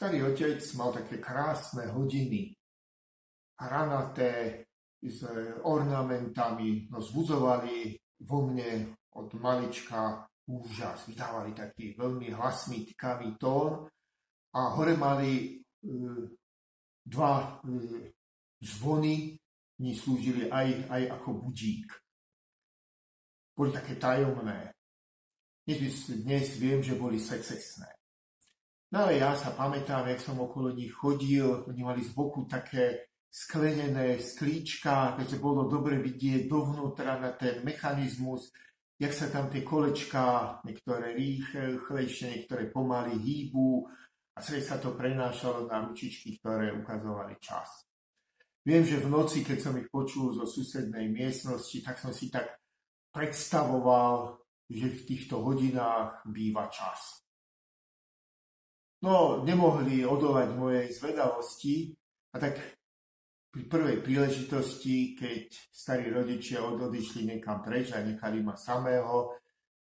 Starý otec mal také krásne hodiny, hranaté, s ornamentami, no zbudzovali vo mne od malička úžas. Vydávali taký veľmi hlasný, tykavý tón a hore mali e, dva e, zvony, ní slúžili aj, aj ako budík. Boli také tajomné. Dnes, dnes viem, že boli secesné. No ale ja sa pamätám, jak som okolo nich chodil, oni mali z boku také sklenené sklíčka, takže bolo dobre vidieť dovnútra na ten mechanizmus, jak sa tam tie kolečka, niektoré rýchlejšie, niektoré pomaly hýbu a celé sa to prenášalo na ručičky, ktoré ukazovali čas. Viem, že v noci, keď som ich počul zo susednej miestnosti, tak som si tak predstavoval, že v týchto hodinách býva čas. No, nemohli odolať mojej zvedavosti a tak pri prvej príležitosti, keď starí rodičia odišli niekam preč a nechali ma samého,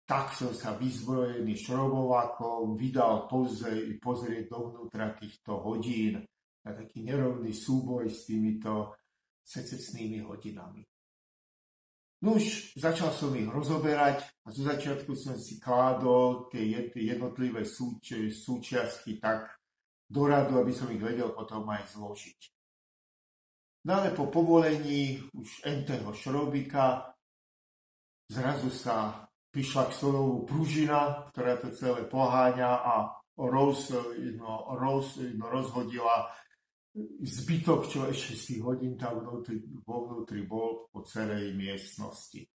tak som sa vyzbrojený šrobovákom vydal pozrieť, pozrieť dovnútra týchto hodín na taký nerovný súboj s týmito secesnými hodinami. Nuž, začal som ich rozoberať a zo začiatku som si kládol tie jednotlivé súči, súčiastky tak do radu, aby som ich vedel potom aj zložiť. No ale po povolení už entého šrobika zrazu sa prišla k stolovu pružina, ktorá to celé poháňa a roz, no, roz, no, rozhodila zbytok, čo ešte z tých hodín tam vnútri, vo vnútri bol po celej miestnosti.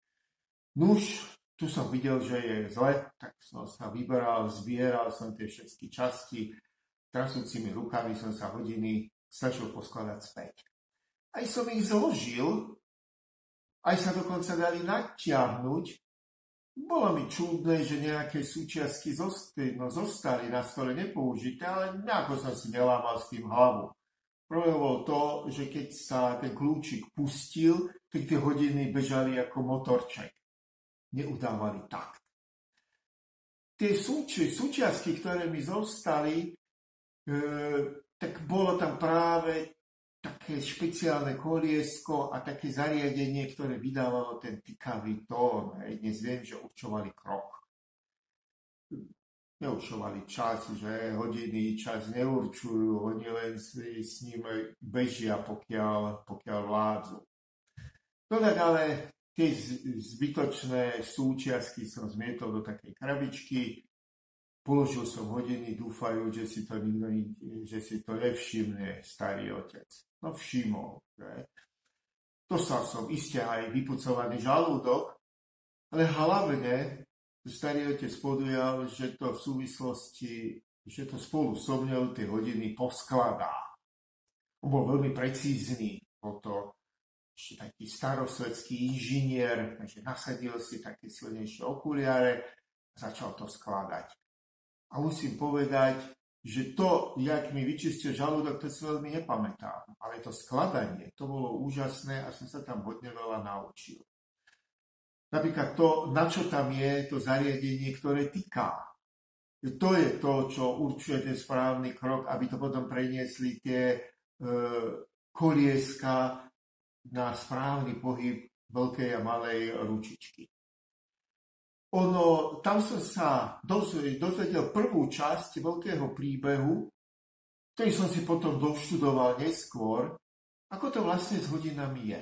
Nuž, tu som videl, že je zle, tak som sa vyberal, zbieral som tie všetky časti, trasúcimi rukami som sa hodiny snažil poskladať späť. Aj som ich zložil, aj sa dokonca dali natiahnuť. Bolo mi čudné, že nejaké súčiastky zostali, no, zostali na stole nepoužité, ale nejako som si nelámal s tým hlavu. Problém bol to, že keď sa ten kľúčik pustil, tak tie hodiny bežali ako motorček. Neudávali takt. Tie súči, súčiastky, ktoré mi zostali, e, tak bolo tam práve také špeciálne koliesko a také zariadenie, ktoré vydávalo ten tykavý tón. Dnes viem, že určovali krok neurčovali čas, že hodiny čas neurčujú, oni len si s ním bežia, pokiaľ, pokiaľ vládzu. No tak ale tie zbytočné súčiastky som zmietol do takej krabičky, položil som hodiny, dúfajú, že si to nikto, že si to nevšimne starý otec. No všimol, že? Dostal som iste aj vypucovaný žalúdok, ale hlavne starý otec podujal, že to v súvislosti, že to spolu so mňou tie hodiny poskladá. On bol veľmi precízny, bol to ešte taký starosvedský inžinier, takže nasadil si také silnejšie okuliare a začal to skladať. A musím povedať, že to, jak mi vyčistil žalúdok, to si veľmi nepamätám. Ale to skladanie, to bolo úžasné a som sa tam hodne veľa naučil. Napríklad to, na čo tam je to zariadenie, ktoré týka. To je to, čo určuje ten správny krok, aby to potom preniesli tie e, kolieska na správny pohyb veľkej a malej ručičky. Ono, tam som sa dozvedel prvú časť veľkého príbehu, ktorý som si potom doštudoval neskôr, ako to vlastne s hodinami je.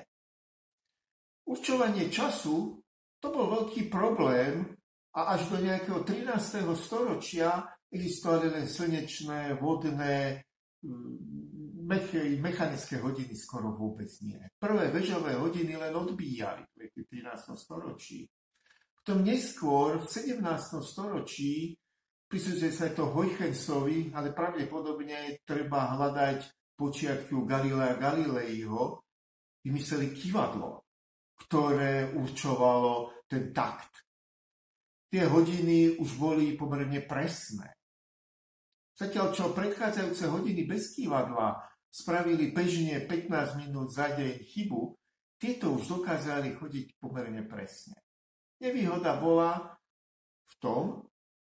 Určovanie času to bol veľký problém a až do nejakého 13. storočia existovali len slnečné, vodné, mm, mechanické hodiny skoro vôbec nie. Prvé vežové hodiny len odbíjali v 13. storočí. Potom neskôr v 17. storočí prisudzuje sa to Huygensovi, ale pravdepodobne treba hľadať počiatky u Galilea Galileiho, vymysleli kivadlo ktoré určovalo ten takt. Tie hodiny už boli pomerne presné. Zatiaľ čo predchádzajúce hodiny bez kývadla spravili bežne 15 minút za deň chybu, tieto už dokázali chodiť pomerne presne. Nevýhoda bola v tom,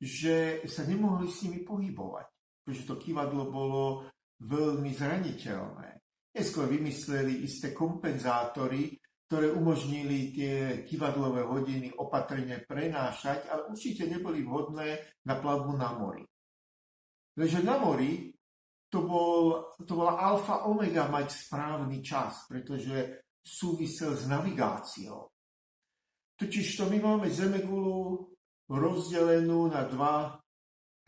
že sa nemohli s nimi pohybovať. pretože to kývadlo bolo veľmi zraniteľné. Neskôr vymysleli isté kompenzátory, ktoré umožnili tie kývadlové hodiny opatrne prenášať, ale určite neboli vhodné na plavbu na mori. Takže na mori to, bol, to bola alfa omega mať správny čas, pretože súvisel s navigáciou. Totiž to my máme Zemegulu rozdelenú na dva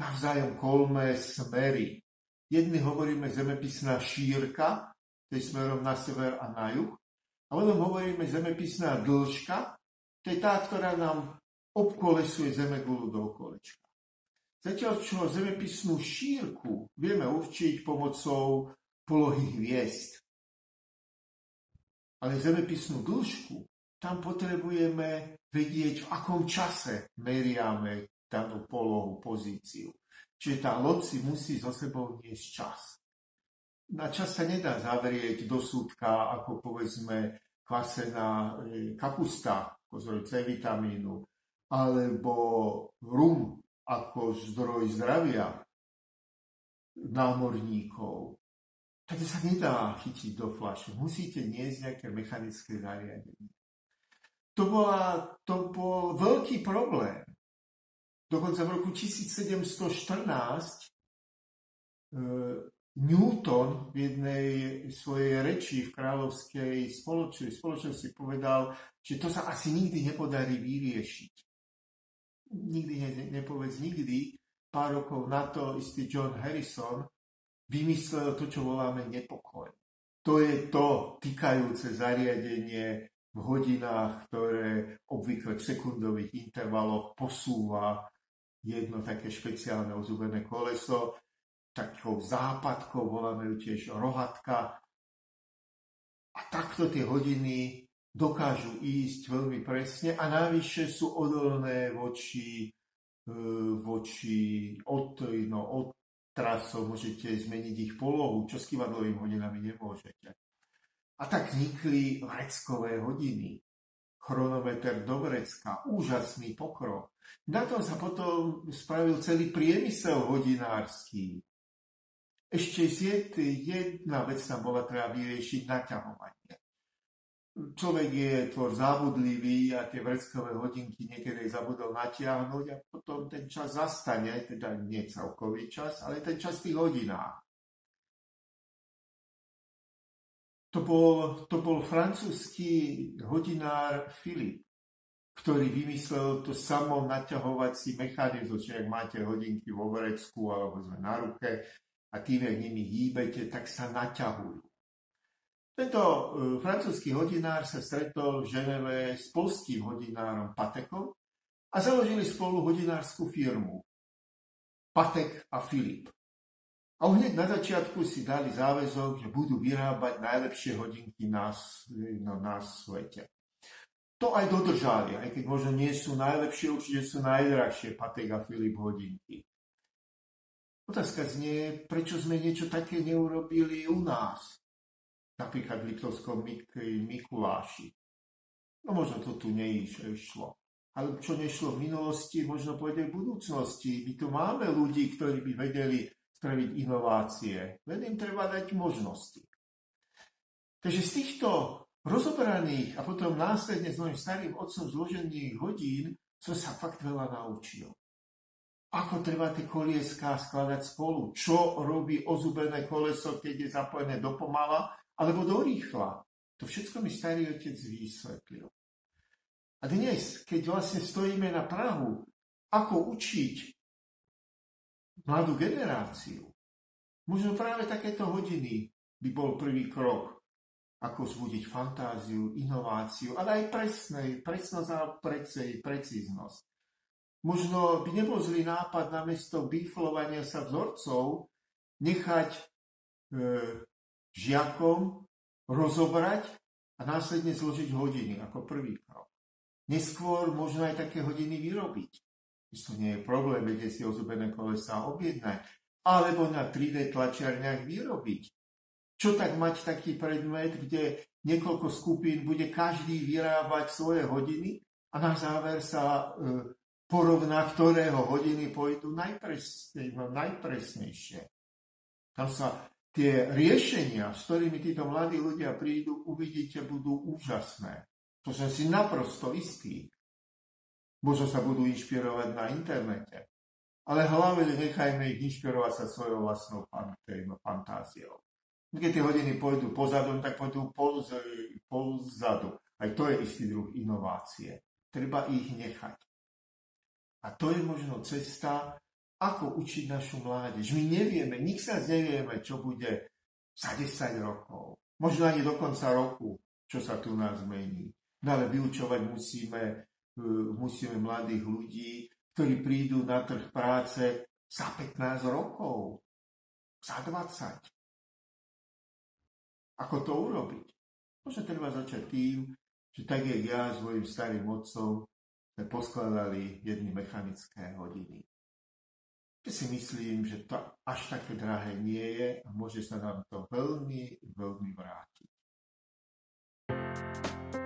navzájom kolmé smery. Jedny hovoríme zemepisná šírka, to je smerom na sever a na juh, a potom hovoríme zemepisná dĺžka, to je tá, ktorá nám obkolesuje Zemegulu do okolečka. Zatiaľ čo zemepisnú šírku vieme určiť pomocou polohy hviezd. Ale zemepisnú dĺžku, tam potrebujeme vedieť, v akom čase meriame danú polohu, pozíciu. Čiže tá loď si musí so sebou niesť čas. Na čas sa nedá zavrieť do súdka, ako povedzme kvasená e, kapusta, ako C vitamínu, alebo rum, ako zdroj zdravia námorníkov, tak sa nedá chytiť do fľaše. Musíte niesť nejaké mechanické zariadenie. To, bola, to bol veľký problém. Dokonca v roku 1714 e, Newton v jednej svojej reči v kráľovskej spoločnosti, spoločnosti povedal, že to sa asi nikdy nepodarí vyriešiť. Nikdy ne, nepovedz nikdy, pár rokov na to istý John Harrison vymyslel to, čo voláme nepokoj. To je to týkajúce zariadenie v hodinách, ktoré obvykle v sekundových intervaloch posúva jedno také špeciálne ozubené koleso, takou západkou, voláme ju tiež rohatka. A takto tie hodiny dokážu ísť veľmi presne a navyše sú odolné voči, e, voči od, no, od trasov, môžete zmeniť ich polohu, čo s kývadlovými hodinami nemôžete. A tak vznikli vreckové hodiny, chronometer do vrecka, úžasný pokrok. Na tom sa potom spravil celý priemysel hodinársky. Ešte jedna vec tam bola treba vyriešiť naťahovanie človek je tvor zábudlivý a tie vreckové hodinky niekedy zabudol natiahnuť a potom ten čas zastane, teda nie celkový čas, ale ten čas v tých hodinách. To bol, to bol francúzsky hodinár Filip, ktorý vymyslel to samo naťahovací mechanizmus, čiže ak máte hodinky vo vrecku alebo na ruke a tým, ak nimi hýbete, tak sa naťahujú. Tento uh, francúzsky hodinár sa stretol v Ženeve s polským hodinárom Patekom a založili spolu hodinárskú firmu Patek a Filip. A hneď na začiatku si dali záväzok, že budú vyrábať najlepšie hodinky na, no, na svete. To aj dodržali, aj keď možno nie sú najlepšie, určite sú najdrahšie Patek a Filip hodinky. Otázka znie, prečo sme niečo také neurobili u nás napríklad v Liptovskom Mik- Mikuláši. No možno to tu neišlo. Ale čo nešlo v minulosti, možno pôjde v budúcnosti. My tu máme ľudí, ktorí by vedeli spraviť inovácie. Len im treba dať možnosti. Takže z týchto rozoberaných a potom následne s mojim starým otcom zložených hodín som sa fakt veľa naučil. Ako treba tie kolieská skladať spolu? Čo robí ozubené koleso, keď je zapojené do pomala alebo do rýchla. To všetko mi starý otec vysvetlil. A dnes, keď vlastne stojíme na Prahu, ako učiť mladú generáciu, možno práve takéto hodiny by bol prvý krok, ako zbudiť fantáziu, inováciu, ale aj presnej, presnosť a precej, precíznosť. Možno by nebol zlý nápad namiesto biflovania sa vzorcov nechať e, žiakom rozobrať a následne zložiť hodiny ako prvý krok. Neskôr možno aj také hodiny vyrobiť. To nie je problém, vedieť si ozubené kolesa objednať. Alebo na 3D tlačiarniach vyrobiť. Čo tak mať taký predmet, kde niekoľko skupín bude každý vyrábať svoje hodiny a na záver sa e, porovná, ktorého hodiny pôjdu najpresnejšie. No, najpresnejšie. Tam sa tie riešenia, s ktorými títo mladí ľudia prídu, uvidíte, budú úžasné. To som si naprosto istý. Možno sa budú inšpirovať na internete. Ale hlavne nechajme ich inšpirovať sa svojou vlastnou fantáziou. Keď tie hodiny pôjdu pozadu, tak pôjdu pozadu. Aj to je istý druh inovácie. Treba ich nechať. A to je možno cesta, ako učiť našu mládež. My nevieme, nik sa nevieme, čo bude za 10 rokov. Možno ani do konca roku, čo sa tu nás zmení. No ale vyučovať musíme, e, musíme mladých ľudí, ktorí prídu na trh práce za 15 rokov, za 20. Ako to urobiť? Možno treba začať tým, že tak jak ja s mojim starým otcom sme poskladali jedny mechanické hodiny. Či si myslím, že to až také drahé nie je a môže sa nám to veľmi, veľmi vrátiť. thank you